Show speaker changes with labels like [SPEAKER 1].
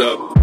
[SPEAKER 1] up.